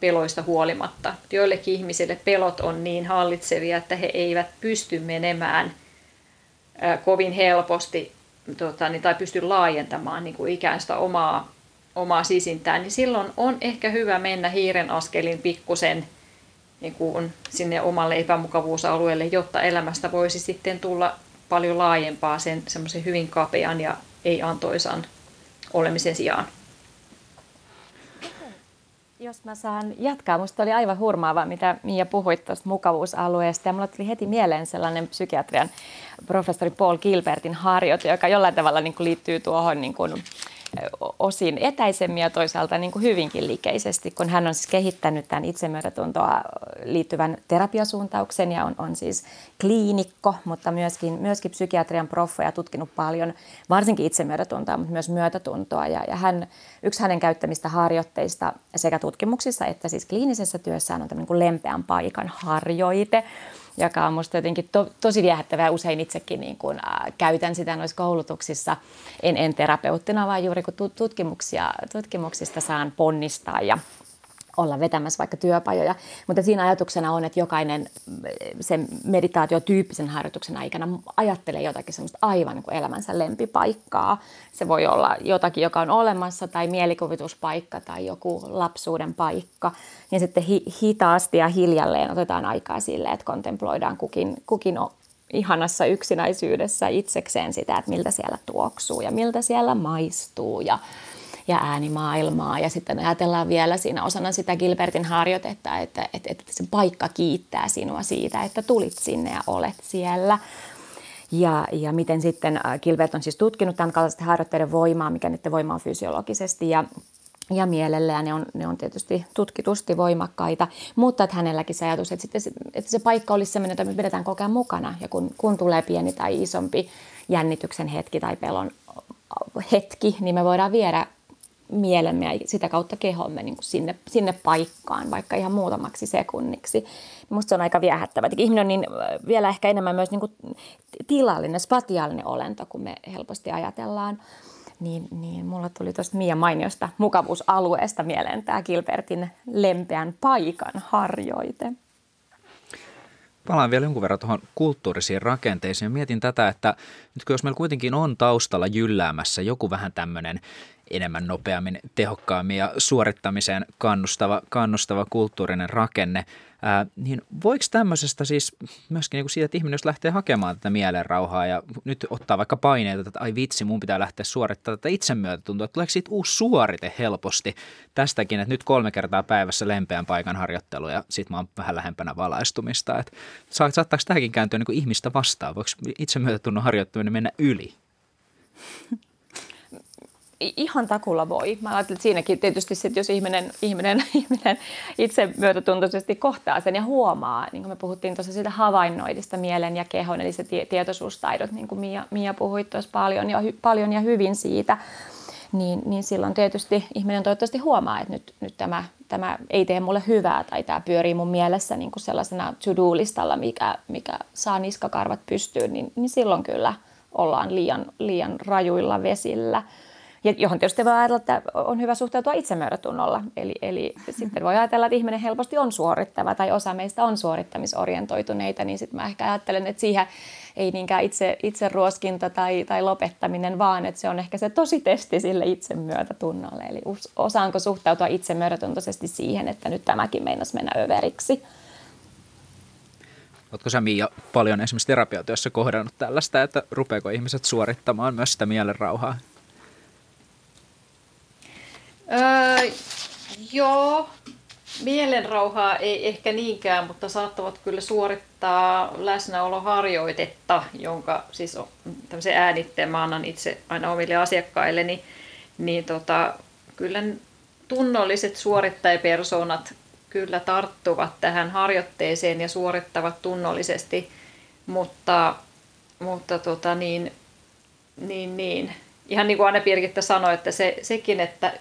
peloista huolimatta. Joillekin ihmisille pelot on niin hallitsevia, että he eivät pysty menemään ää, kovin helposti tota, niin, tai pysty laajentamaan niin kuin ikään sitä omaa, omaa sisintään, niin silloin on ehkä hyvä mennä hiiren askelin pikkusen – niin kuin sinne omalle epämukavuusalueelle, jotta elämästä voisi sitten tulla paljon laajempaa sen semmoisen hyvin kapean ja ei-antoisan olemisen sijaan. Jos mä saan jatkaa, musta oli aivan hurmaavaa, mitä Mia puhuit tuosta mukavuusalueesta. Ja mulla tuli heti mieleen sellainen psykiatrian professori Paul Gilbertin harjoite, joka jollain tavalla niin liittyy tuohon niin kuin osin etäisemmin ja toisaalta niin kuin hyvinkin likeisesti, kun hän on siis kehittänyt tämän itsemyötätuntoa liittyvän terapiasuuntauksen ja on, on siis kliinikko, mutta myöskin, myöskin psykiatrian proffa ja tutkinut paljon varsinkin itsemyötätuntoa, mutta myös myötätuntoa. Ja, ja hän, yksi hänen käyttämistä harjoitteista sekä tutkimuksissa että siis kliinisessä työssään on tämmöinen kuin lempeän paikan harjoite, joka on musta jotenkin to, tosi viehättävää. Usein itsekin niin kun, äh, käytän sitä noissa koulutuksissa, en, en terapeuttina, vaan juuri kun tutkimuksia, tutkimuksista saan ponnistaa ja olla vetämässä vaikka työpajoja. Mutta siinä ajatuksena on, että jokainen sen meditaatiotyyppisen harjoituksen aikana ajattelee jotakin semmoista aivan niin kuin elämänsä lempipaikkaa. Se voi olla jotakin, joka on olemassa tai mielikuvituspaikka tai joku lapsuuden paikka. Ja sitten hi- hitaasti ja hiljalleen otetaan aikaa sille, että kontemploidaan kukin, kukin ihanassa yksinäisyydessä itsekseen sitä, että miltä siellä tuoksuu ja miltä siellä maistuu ja ja äänimaailmaa. Ja sitten ajatellaan vielä siinä osana sitä Gilbertin harjoitetta, että, että, että se paikka kiittää sinua siitä, että tulit sinne ja olet siellä. Ja, ja miten sitten äh, Gilbert on siis tutkinut tämän kaltaisten harjoitteiden voimaa, mikä niiden voima on fysiologisesti ja ja mielelle, ja ne on, ne on tietysti tutkitusti voimakkaita, mutta että hänelläkin se ajatus, että, sitten, että se paikka olisi sellainen, jota me pidetään koko ajan mukana, ja kun, kun tulee pieni tai isompi jännityksen hetki tai pelon hetki, niin me voidaan viedä mielemme ja sitä kautta kehomme niin kuin sinne, sinne paikkaan, vaikka ihan muutamaksi sekunniksi. Minusta se on aika viehättävä. Ihminen on niin, vielä ehkä enemmän myös niin kuin tilallinen, spatiaalinen olento, kun me helposti ajatellaan. Niin, niin mulla tuli tuosta Mia mainiosta mukavuusalueesta mieleen tämä Gilbertin lempeän paikan harjoite. Palaan vielä jonkun verran tuohon kulttuurisiin rakenteisiin. Mietin tätä, että nyt kun jos meillä kuitenkin on taustalla jylläämässä joku vähän tämmöinen enemmän nopeammin, tehokkaammin ja suorittamiseen kannustava, kannustava kulttuurinen rakenne. Ää, niin voiko tämmöisestä siis myöskin niin kuin siitä, että ihminen jos lähtee hakemaan tätä mielenrauhaa ja nyt ottaa vaikka paineita, että ai vitsi, mun pitää lähteä suorittamaan tätä itsemyötätuntoa, että tuleeko siitä uusi suorite helposti tästäkin, että nyt kolme kertaa päivässä lempeän paikan harjoittelu ja sitten mä oon vähän lähempänä valaistumista. Että saattaako tämäkin kääntyä niin kuin ihmistä vastaan? Voiko itsemyötätunnon harjoittaminen mennä yli? ihan takulla voi. Mä ajattelen, että siinäkin tietysti sit, jos ihminen, ihminen, ihminen itse myötätuntoisesti kohtaa sen ja huomaa, niin kuin me puhuttiin tuossa siitä havainnoidista mielen ja kehon, eli se tie, tietoisuustaidot, niin kuin Mia, Mia puhui tuossa paljon ja, paljon ja hyvin siitä, niin, niin silloin tietysti ihminen toivottavasti huomaa, että nyt, nyt tämä, tämä ei tee mulle hyvää tai tämä pyörii mun mielessä niin kuin sellaisena to-do-listalla, mikä, mikä saa niskakarvat pystyyn, niin, niin silloin kyllä ollaan liian, liian rajuilla vesillä – ja johon tietysti voi ajatella, että on hyvä suhtautua itsemyötätunnolla. Eli, eli sitten voi ajatella, että ihminen helposti on suorittava tai osa meistä on suorittamisorientoituneita, niin sitten mä ehkä ajattelen, että siihen ei niinkään itse, itse ruoskinta tai, tai lopettaminen, vaan että se on ehkä se tosi testi sille itsemyötätunnolle. Eli osaanko suhtautua itsemyötätuntoisesti siihen, että nyt tämäkin meinasi mennä överiksi. Oletko sä Miia paljon esimerkiksi terapiatyössä kohdannut tällaista, että rupeako ihmiset suorittamaan myös sitä mielenrauhaa? Öö, joo, mielenrauhaa ei ehkä niinkään, mutta saattavat kyllä suorittaa läsnäoloharjoitetta, jonka siis tämmöisen äänitteen mä annan itse aina omille asiakkaille, niin, niin tota, kyllä tunnolliset suorittajapersonat kyllä tarttuvat tähän harjoitteeseen ja suorittavat tunnollisesti, mutta, mutta tota niin, niin, niin, ihan niin kuin Anne Pirkittä sanoi, että se, sekin, että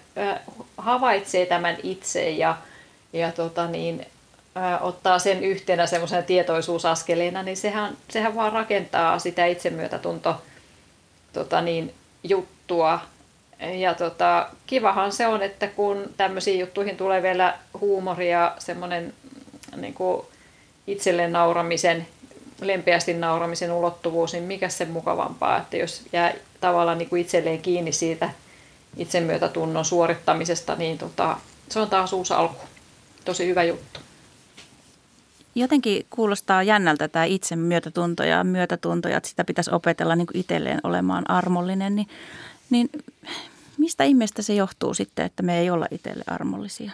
havaitsee tämän itse ja, ja tota niin, ottaa sen yhtenä semmoisena tietoisuusaskeleena, niin sehän, sehän vaan rakentaa sitä itsemyötätunto tota niin, juttua. Ja tota, kivahan se on, että kun tämmöisiin juttuihin tulee vielä huumori ja semmoinen niin kuin itselleen nauramisen lempeästi nauramisen ulottuvuus, niin mikä se mukavampaa, että jos jää tavallaan niin kuin itselleen kiinni siitä itsemyötätunnon suorittamisesta, niin tota, se on taas uusi alku. Tosi hyvä juttu. Jotenkin kuulostaa jännältä tämä itsemyötätunto ja myötätunto, että sitä pitäisi opetella niin kuin itselleen olemaan armollinen. Niin, niin mistä ihmeestä se johtuu sitten, että me ei olla itselle armollisia?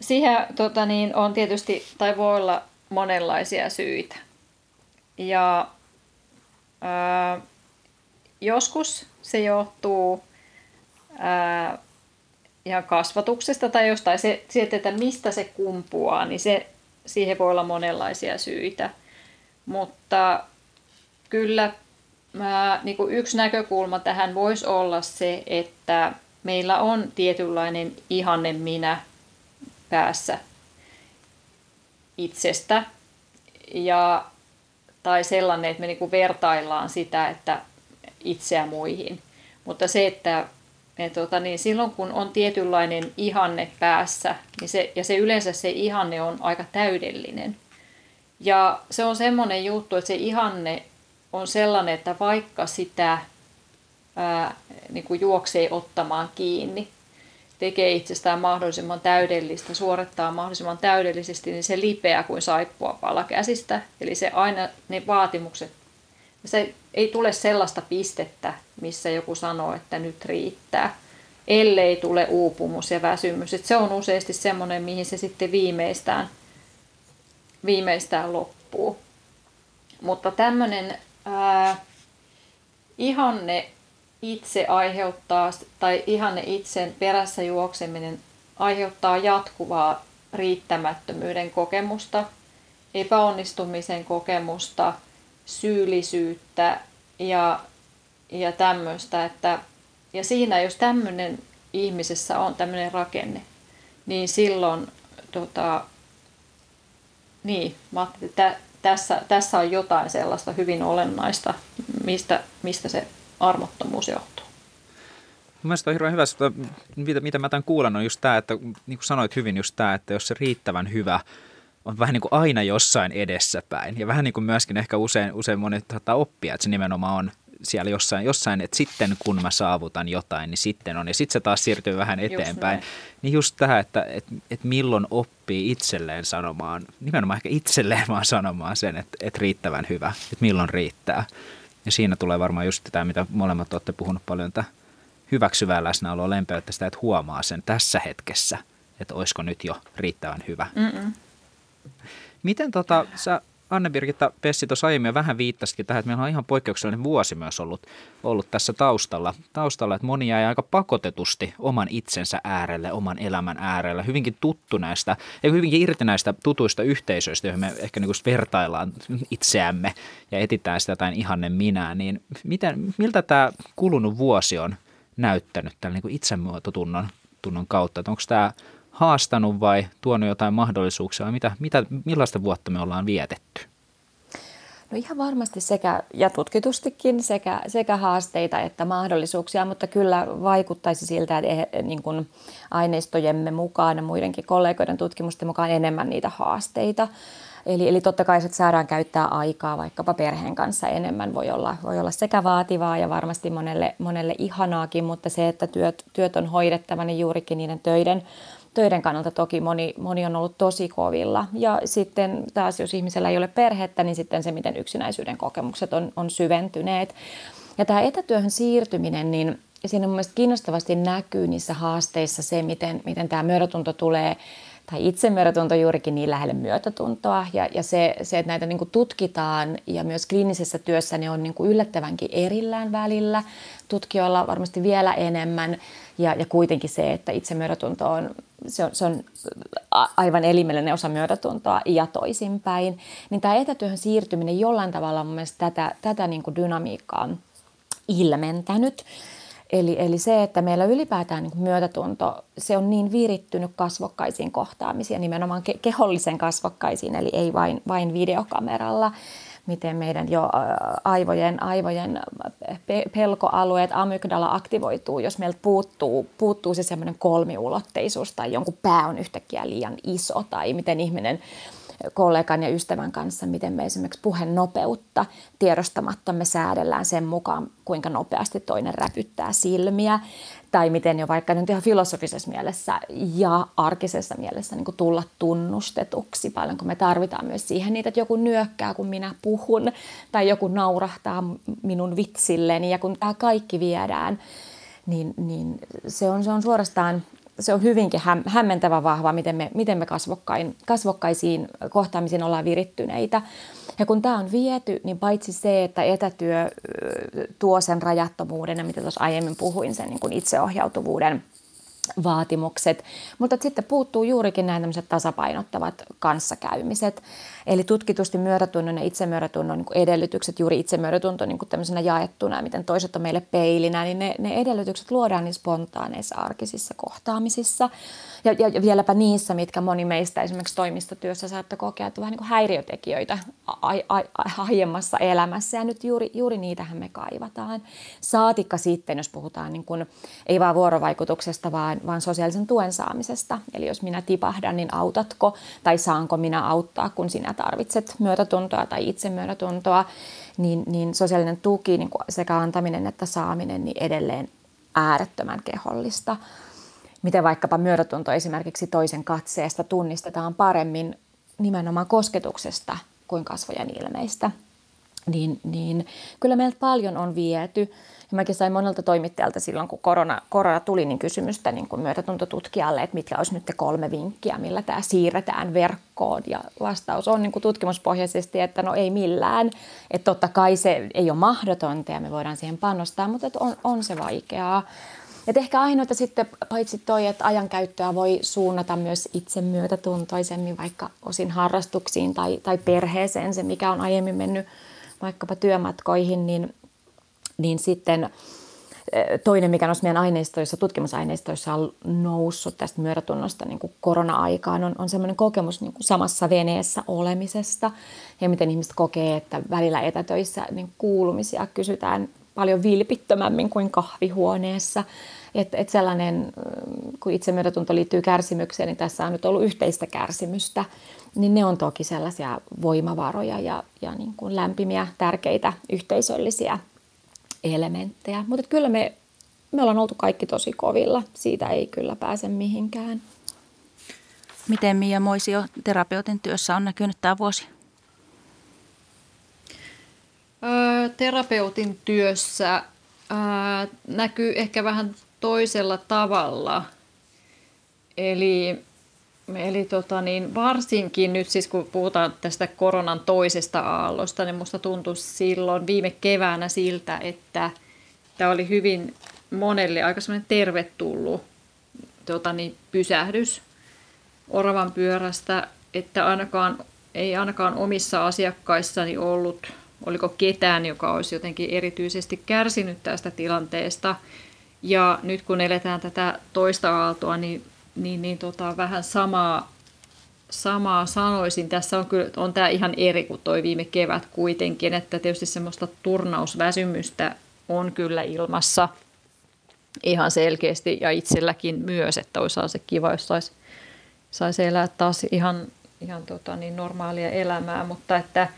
Siihen tota niin, on tietysti, tai voi olla monenlaisia syitä. Ja ää, joskus se johtuu ää, ihan kasvatuksesta tai jostain se, sieltä, että mistä se kumpuaa, niin se, siihen voi olla monenlaisia syitä. Mutta kyllä ää, niin kuin yksi näkökulma tähän voisi olla se, että meillä on tietynlainen ihanne minä päässä itsestä ja, tai sellainen, että me niin kuin vertaillaan sitä, että itseä muihin. Mutta se, että et tota, niin silloin kun on tietynlainen ihanne päässä, niin se, ja se yleensä se ihanne on aika täydellinen. Ja se on semmoinen juttu, että se ihanne on sellainen, että vaikka sitä ää, niin kuin juoksee ottamaan kiinni, tekee itsestään mahdollisimman täydellistä, suorittaa mahdollisimman täydellisesti, niin se lipeää kuin saippua pala käsistä. Eli se aina ne vaatimukset, se ei tule sellaista pistettä, missä joku sanoo, että nyt riittää, ellei tule uupumus ja väsymys. Et se on useasti semmoinen, mihin se sitten viimeistään, viimeistään loppuu. Mutta tämmöinen ihanne itse aiheuttaa, tai ihanne itsen perässä juokseminen aiheuttaa jatkuvaa riittämättömyyden kokemusta, epäonnistumisen kokemusta, syyllisyyttä ja, ja tämmöistä. Että, ja siinä, jos tämmöinen ihmisessä on tämmöinen rakenne, niin silloin tota, niin, Matti, tä, tässä, tässä on jotain sellaista hyvin olennaista, mistä, mistä se armottomuus johtuu. Mielestäni on hirveän hyvä, mitä, mitä mä tämän kuulen, on just tämä, että niin kuin sanoit hyvin just tämä, että jos se riittävän hyvä on vähän niin kuin aina jossain edessäpäin. Ja vähän niin kuin myöskin ehkä usein, usein monet saattaa oppia, että se nimenomaan on siellä jossain, jossain, että sitten kun mä saavutan jotain, niin sitten on. Ja sitten se taas siirtyy vähän eteenpäin. Just niin just tähän, että, että, että milloin oppii itselleen sanomaan, nimenomaan ehkä itselleen vaan sanomaan sen, että, että riittävän hyvä, että milloin riittää. Ja siinä tulee varmaan just tämä, mitä molemmat olette puhunut paljon, että hyväksyvää läsnäoloa, lempeyttä sitä, että huomaa sen tässä hetkessä, että olisiko nyt jo riittävän hyvä. Mm-mm. Miten tota, sä Anne-Birgitta Pessi tuossa aiemmin jo vähän viittasikin tähän, että meillä on ihan poikkeuksellinen vuosi myös ollut, ollut tässä taustalla, taustalla, että moni jäi aika pakotetusti oman itsensä äärelle, oman elämän äärelle, hyvinkin tuttu näistä, ja hyvinkin irti näistä tutuista yhteisöistä, joihin me ehkä niin vertaillaan itseämme ja etitään sitä jotain ihanne minää, niin miten, miltä tämä kulunut vuosi on näyttänyt tällä niin itsemuototunnon tunnon kautta, että onko tämä haastanut vai tuonut jotain mahdollisuuksia vai mitä, mitä, millaista vuotta me ollaan vietetty? No ihan varmasti sekä, ja tutkitustikin, sekä, sekä haasteita että mahdollisuuksia, mutta kyllä vaikuttaisi siltä, että eh, niin kuin aineistojemme mukaan ja muidenkin kollegoiden tutkimusten mukaan enemmän niitä haasteita. Eli, eli totta kai, että saadaan käyttää aikaa vaikkapa perheen kanssa enemmän, voi olla, voi olla sekä vaativaa ja varmasti monelle, monelle ihanaakin, mutta se, että työt, työt on hoidettava, niin juurikin niiden töiden töiden kannalta toki moni, moni on ollut tosi kovilla. Ja sitten taas, jos ihmisellä ei ole perhettä, niin sitten se, miten yksinäisyyden kokemukset on, on syventyneet. Ja tämä etätyöhön siirtyminen, niin siinä mun mielestä kiinnostavasti näkyy niissä haasteissa se, miten, miten tämä myötätunto tulee tai itsemyötätunto juurikin niin lähelle myötätuntoa. Ja, ja se, se, että näitä niin tutkitaan ja myös kliinisessä työssä ne on niin yllättävänkin erillään välillä. Tutkijoilla varmasti vielä enemmän. Ja, ja kuitenkin se, että itsemyötätunto on se on, se on aivan elimellinen osa myötätuntoa ja toisinpäin, niin tämä etätyöhön siirtyminen jollain tavalla on mun mielestä tätä, tätä niin kuin dynamiikkaa ilmentänyt. Eli, eli se, että meillä ylipäätään niin myötätunto, se on niin virittynyt kasvokkaisiin kohtaamisiin, nimenomaan ke- kehollisen kasvokkaisiin, eli ei vain, vain videokameralla miten meidän jo aivojen, aivojen pelkoalueet, amygdala aktivoituu, jos meiltä puuttuu, puuttuu se semmoinen kolmiulotteisuus tai jonkun pää on yhtäkkiä liian iso tai miten ihminen kollegan ja ystävän kanssa, miten me esimerkiksi puheen nopeutta. Tiedostamatta me säädellään sen mukaan, kuinka nopeasti toinen räpyttää silmiä, tai miten jo vaikka nyt ihan filosofisessa mielessä ja arkisessa mielessä niin tulla tunnustetuksi, paljon kun me tarvitaan myös siihen niitä, että joku nyökkää, kun minä puhun, tai joku naurahtaa minun vitsilleni, ja kun tämä kaikki viedään, niin, niin se, on, se on suorastaan se on hyvinkin hämmentävä vahva, miten me, miten me kasvokkain, kasvokkaisiin kohtaamisiin ollaan virittyneitä. Ja kun tämä on viety, niin paitsi se, että etätyö tuo sen rajattomuuden ja mitä tuossa aiemmin puhuin, sen niin kuin itseohjautuvuuden vaatimukset, mutta sitten puuttuu juurikin nämä tämmöiset tasapainottavat kanssakäymiset. Eli tutkitusti myötätunnon ja itsemyötätunnon niin edellytykset, juuri itsemyötätunto niin tämmöisenä jaettuna, miten toiset on meille peilinä, niin ne, ne edellytykset luodaan niin spontaaneissa arkisissa kohtaamisissa. Ja, ja, vieläpä niissä, mitkä moni meistä esimerkiksi toimistotyössä saattaa kokea, että vähän niin kuin häiriötekijöitä ai, ai, aiemmassa elämässä. Ja nyt juuri, juuri niitähän me kaivataan. Saatikka sitten, jos puhutaan niin kuin, ei vaan vuorovaikutuksesta, vaan, vaan sosiaalisen tuen saamisesta. Eli jos minä tipahdan, niin autatko tai saanko minä auttaa, kun sinä tarvitset myötätuntoa tai itsemyötätuntoa, niin, niin sosiaalinen tuki niin sekä antaminen että saaminen niin edelleen äärettömän kehollista. Miten vaikkapa myötätunto esimerkiksi toisen katseesta tunnistetaan paremmin nimenomaan kosketuksesta kuin kasvojen ilmeistä. Niin, niin kyllä meiltä paljon on viety mäkin sain monelta toimittajalta silloin, kun korona, korona tuli, niin kysymystä niin kuin myötätuntotutkijalle, että mitkä olisi nyt kolme vinkkiä, millä tämä siirretään verkkoon. Ja vastaus on niin kuin tutkimuspohjaisesti, että no ei millään. Että totta kai se ei ole mahdotonta ja me voidaan siihen panostaa, mutta että on, on se vaikeaa. Et ehkä ainoita sitten, paitsi toi, että ajankäyttöä voi suunnata myös itse myötätuntoisemmin vaikka osin harrastuksiin tai, tai perheeseen, se mikä on aiemmin mennyt vaikkapa työmatkoihin, niin niin sitten toinen, mikä noissa meidän aineistoissa, tutkimusaineistoissa on noussut tästä myötätunnosta niin kuin korona-aikaan, on, on semmoinen kokemus niin kuin samassa veneessä olemisesta ja miten ihmiset kokee, että välillä etätöissä niin kuulumisia kysytään paljon vilpittömämmin kuin kahvihuoneessa. Että et sellainen, kun itse myötätunto liittyy kärsimykseen, niin tässä on nyt ollut yhteistä kärsimystä, niin ne on toki sellaisia voimavaroja ja, ja niin kuin lämpimiä, tärkeitä yhteisöllisiä elementtejä. Mutta kyllä me, me ollaan oltu kaikki tosi kovilla. Siitä ei kyllä pääse mihinkään. Miten Mia Moisio terapeutin työssä on näkynyt tämä vuosi? Öö, terapeutin työssä öö, näkyy ehkä vähän toisella tavalla. Eli, eli tota niin, varsinkin nyt siis kun puhutaan tästä koronan toisesta aallosta, niin musta tuntui silloin viime keväänä siltä, että tämä oli hyvin monelle aika semmoinen tervetullut tota niin, pysähdys oravan pyörästä, että ainakaan, ei ainakaan omissa asiakkaissani ollut, oliko ketään, joka olisi jotenkin erityisesti kärsinyt tästä tilanteesta. Ja nyt kun eletään tätä toista aaltoa, niin, niin, niin tota, vähän samaa, samaa sanoisin. Tässä on, kyllä, on tämä ihan eri kuin toi viime kevät kuitenkin, että tietysti semmoista turnausväsymystä on kyllä ilmassa ihan selkeästi ja itselläkin myös, että olisi se kiva, jos saisi sais elää taas ihan, ihan tota niin normaalia elämää, mutta että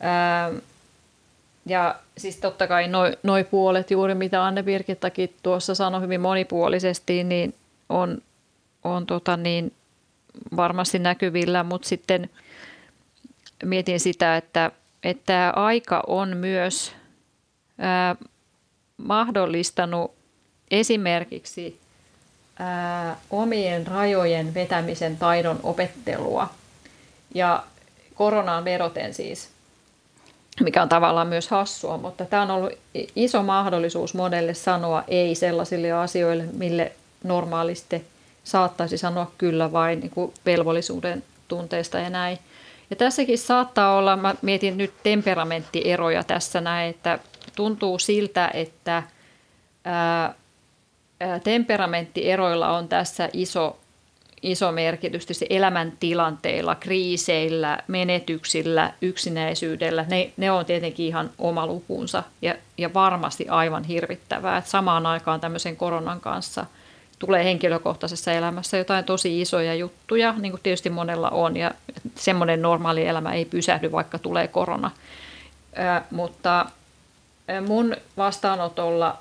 ää, ja siis totta kai noin noi puolet juuri, mitä Anne Birgittakin tuossa sanoi hyvin monipuolisesti, niin on, on tota niin varmasti näkyvillä, mutta sitten mietin sitä, että, että aika on myös ää, mahdollistanut esimerkiksi ää, omien rajojen vetämisen taidon opettelua. Ja koronaan veroten siis – mikä on tavallaan myös hassua, mutta tämä on ollut iso mahdollisuus monelle sanoa ei sellaisille asioille, mille normaalisti saattaisi sanoa kyllä vain niin kuin velvollisuuden tunteesta ja näin. Ja tässäkin saattaa olla, mä mietin nyt temperamenttieroja tässä näin, että tuntuu siltä, että ää, temperamenttieroilla on tässä iso iso merkitys tietysti elämäntilanteilla, kriiseillä, menetyksillä, yksinäisyydellä. Ne, ne on tietenkin ihan oma lukunsa ja, ja varmasti aivan hirvittävää, että samaan aikaan tämmöisen koronan kanssa tulee henkilökohtaisessa elämässä jotain tosi isoja juttuja, niin kuin tietysti monella on, ja semmoinen normaali elämä ei pysähdy, vaikka tulee korona. Ää, mutta mun vastaanotolla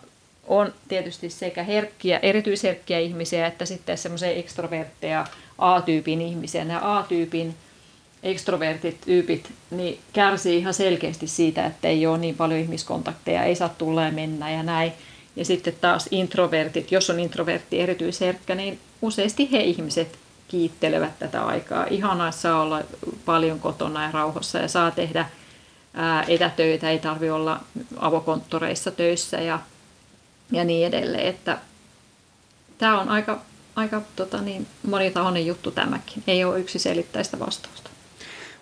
on tietysti sekä herkkiä, erityisherkkiä ihmisiä että sitten semmoisia ekstrovertteja A-tyypin ihmisiä. Nämä A-tyypin ekstrovertit tyypit niin kärsii ihan selkeästi siitä, että ei ole niin paljon ihmiskontakteja, ei saa tulla ja mennä ja näin. Ja sitten taas introvertit, jos on introvertti erityisherkkä, niin useasti he ihmiset kiittelevät tätä aikaa. Ihanaa saa olla paljon kotona ja rauhassa ja saa tehdä etätöitä, ei tarvi olla avokonttoreissa töissä ja ja niin edelleen. Että tämä on aika, aika tota niin, monitahoinen juttu tämäkin. Ei ole yksi selittäistä vastausta.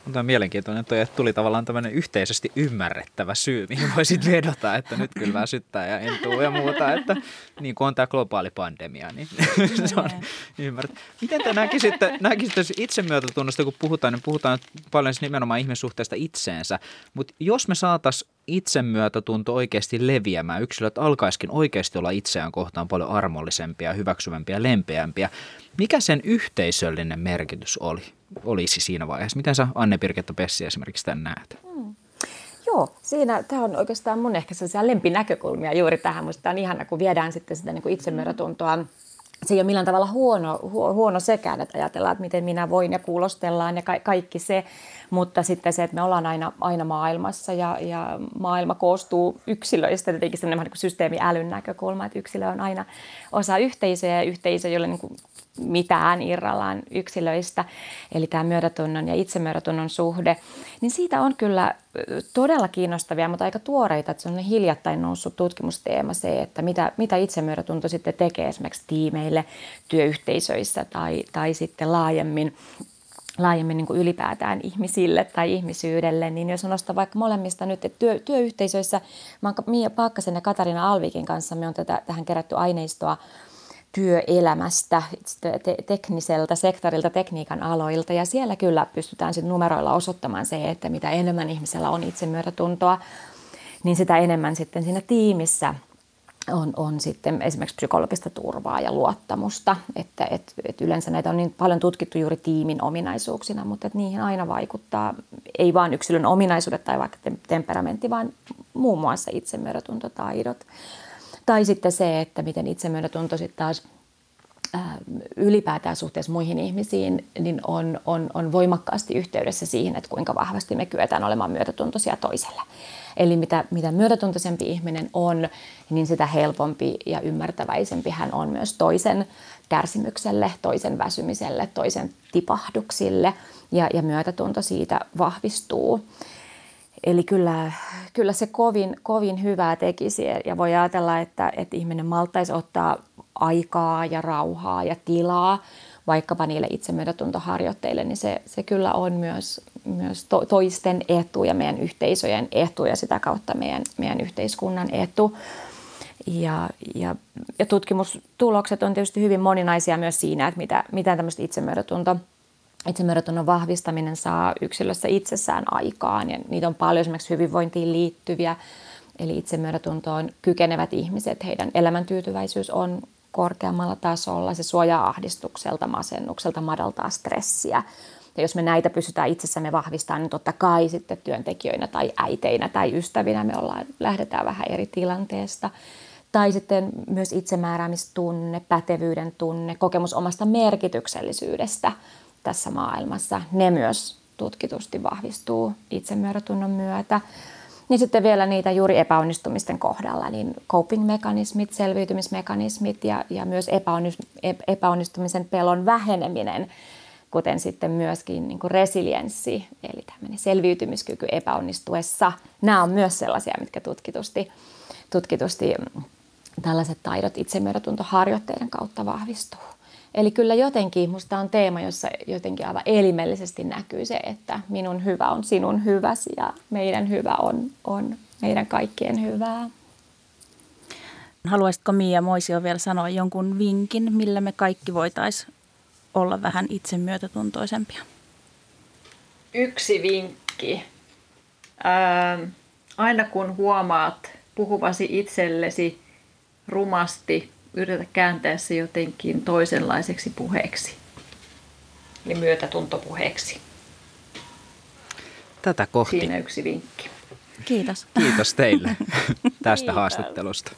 Mutta on mielenkiintoinen toi, että tuli tavallaan tämmöinen yhteisesti ymmärrettävä syy, mihin voisit vedota, että nyt kyllä väsyttää ja entuu ja muuta, että niin kuin on tämä globaali pandemia, niin se on ymmärretty. Miten te näkisitte, näkisitte itsemyötätunnosta, kun puhutaan, niin puhutaan paljon siis nimenomaan ihmissuhteesta itseensä, mutta jos me saataisiin itsemyötätunto oikeasti leviämään, yksilöt alkaisikin oikeasti olla itseään kohtaan paljon armollisempia, hyväksyvämpiä, lempeämpiä, mikä sen yhteisöllinen merkitys oli? olisi siinä vaiheessa. Miten sä Anne Pirketta Pessi esimerkiksi tämän näet? Hmm. Joo, siinä tämä on oikeastaan mun ehkä sellaisia lempinäkökulmia juuri tähän. Musta tämä on ihana, kun viedään sitten sitä niin itsemyötätuntoa se ei ole millään tavalla huono, huono sekään, että ajatellaan, että miten minä voin ja kuulostellaan ja ka- kaikki se, mutta sitten se, että me ollaan aina, aina maailmassa ja, ja maailma koostuu yksilöistä, tietenkin sellainen niin systeemiälyn näkökulma, että yksilö on aina osa yhteisöä ja yhteisö, jolle niin mitään irrallaan yksilöistä, eli tämä myötätunnon ja itsemyötätunnon suhde, niin siitä on kyllä todella kiinnostavia, mutta aika tuoreita, että se on hiljattain noussut tutkimusteema se, että mitä, mitä itsemyötätunto sitten tekee esimerkiksi tiimeille, työyhteisöissä tai, tai sitten laajemmin laajemmin niin kuin ylipäätään ihmisille tai ihmisyydelle, niin jos nostaa vaikka molemmista nyt, että työ, työyhteisöissä, Mia Paakkasen ja Katarina Alvikin kanssa me on tätä, tähän kerätty aineistoa työelämästä, te- tekniseltä sektorilta, tekniikan aloilta. Ja siellä kyllä pystytään sitten numeroilla osoittamaan se, että mitä enemmän ihmisellä on itsemyötätuntoa, niin sitä enemmän sitten siinä tiimissä on, on sitten esimerkiksi psykologista turvaa ja luottamusta. Että et, et yleensä näitä on niin paljon tutkittu juuri tiimin ominaisuuksina, mutta niihin aina vaikuttaa ei vain yksilön ominaisuudet tai vaikka temperamentti, vaan muun muassa itsemyötätuntotaidot. Tai sitten se, että miten itsemyötätunto sitten taas ylipäätään suhteessa muihin ihmisiin, niin on, on, on voimakkaasti yhteydessä siihen, että kuinka vahvasti me kyetään olemaan myötätuntoisia toiselle. Eli mitä, mitä myötätuntoisempi ihminen on, niin sitä helpompi ja ymmärtäväisempi hän on myös toisen kärsimykselle, toisen väsymiselle, toisen tipahduksille ja, ja myötätunto siitä vahvistuu. Eli kyllä, kyllä se kovin, kovin hyvää tekisi ja voi ajatella, että, että ihminen maltaisi ottaa aikaa ja rauhaa ja tilaa vaikkapa niille itsemyötätuntoharjoitteille, niin se, se kyllä on myös, myös to, toisten etu ja meidän yhteisöjen etu ja sitä kautta meidän, meidän yhteiskunnan etu. Ja, ja, ja tutkimustulokset on tietysti hyvin moninaisia myös siinä, että mitä, mitä tämmöistä itsemyötätuntoa itsemyötätunnon vahvistaminen saa yksilössä itsessään aikaan. Ja niitä on paljon esimerkiksi hyvinvointiin liittyviä, eli itsemyötätuntoon kykenevät ihmiset, heidän elämäntyytyväisyys on korkeammalla tasolla, se suojaa ahdistukselta, masennukselta, madaltaa stressiä. Ja jos me näitä pystytään itsessämme vahvistamaan, niin totta kai sitten työntekijöinä tai äiteinä tai ystävinä me ollaan, lähdetään vähän eri tilanteesta. Tai sitten myös itsemääräämistunne, pätevyyden tunne, kokemus omasta merkityksellisyydestä – tässä maailmassa, ne myös tutkitusti vahvistuu itsemyörätunnon myötä. Niin sitten vielä niitä juuri epäonnistumisten kohdalla, niin coping-mekanismit, selviytymismekanismit ja, ja myös epäonnistumisen pelon väheneminen, kuten sitten myöskin niin kuin resilienssi, eli tämmöinen selviytymiskyky epäonnistuessa. Nämä on myös sellaisia, mitkä tutkitusti, tutkitusti tällaiset taidot itsemyörätuntoharjoitteiden kautta vahvistuu. Eli kyllä jotenkin, minusta on teema, jossa jotenkin aivan elimellisesti näkyy se, että minun hyvä on sinun hyväsi ja meidän hyvä on, on meidän kaikkien hyvää. Haluaisitko Mia Moisio vielä sanoa jonkun vinkin, millä me kaikki voitaisiin olla vähän itsemyötätuntoisempia? Yksi vinkki. Ää, aina kun huomaat puhuvasi itsellesi rumasti yritä kääntää se jotenkin toisenlaiseksi puheeksi, eli myötätuntopuheeksi. Tätä kohti. Siinä yksi vinkki. Kiitos. Kiitos teille tästä Kiitos. haastattelusta.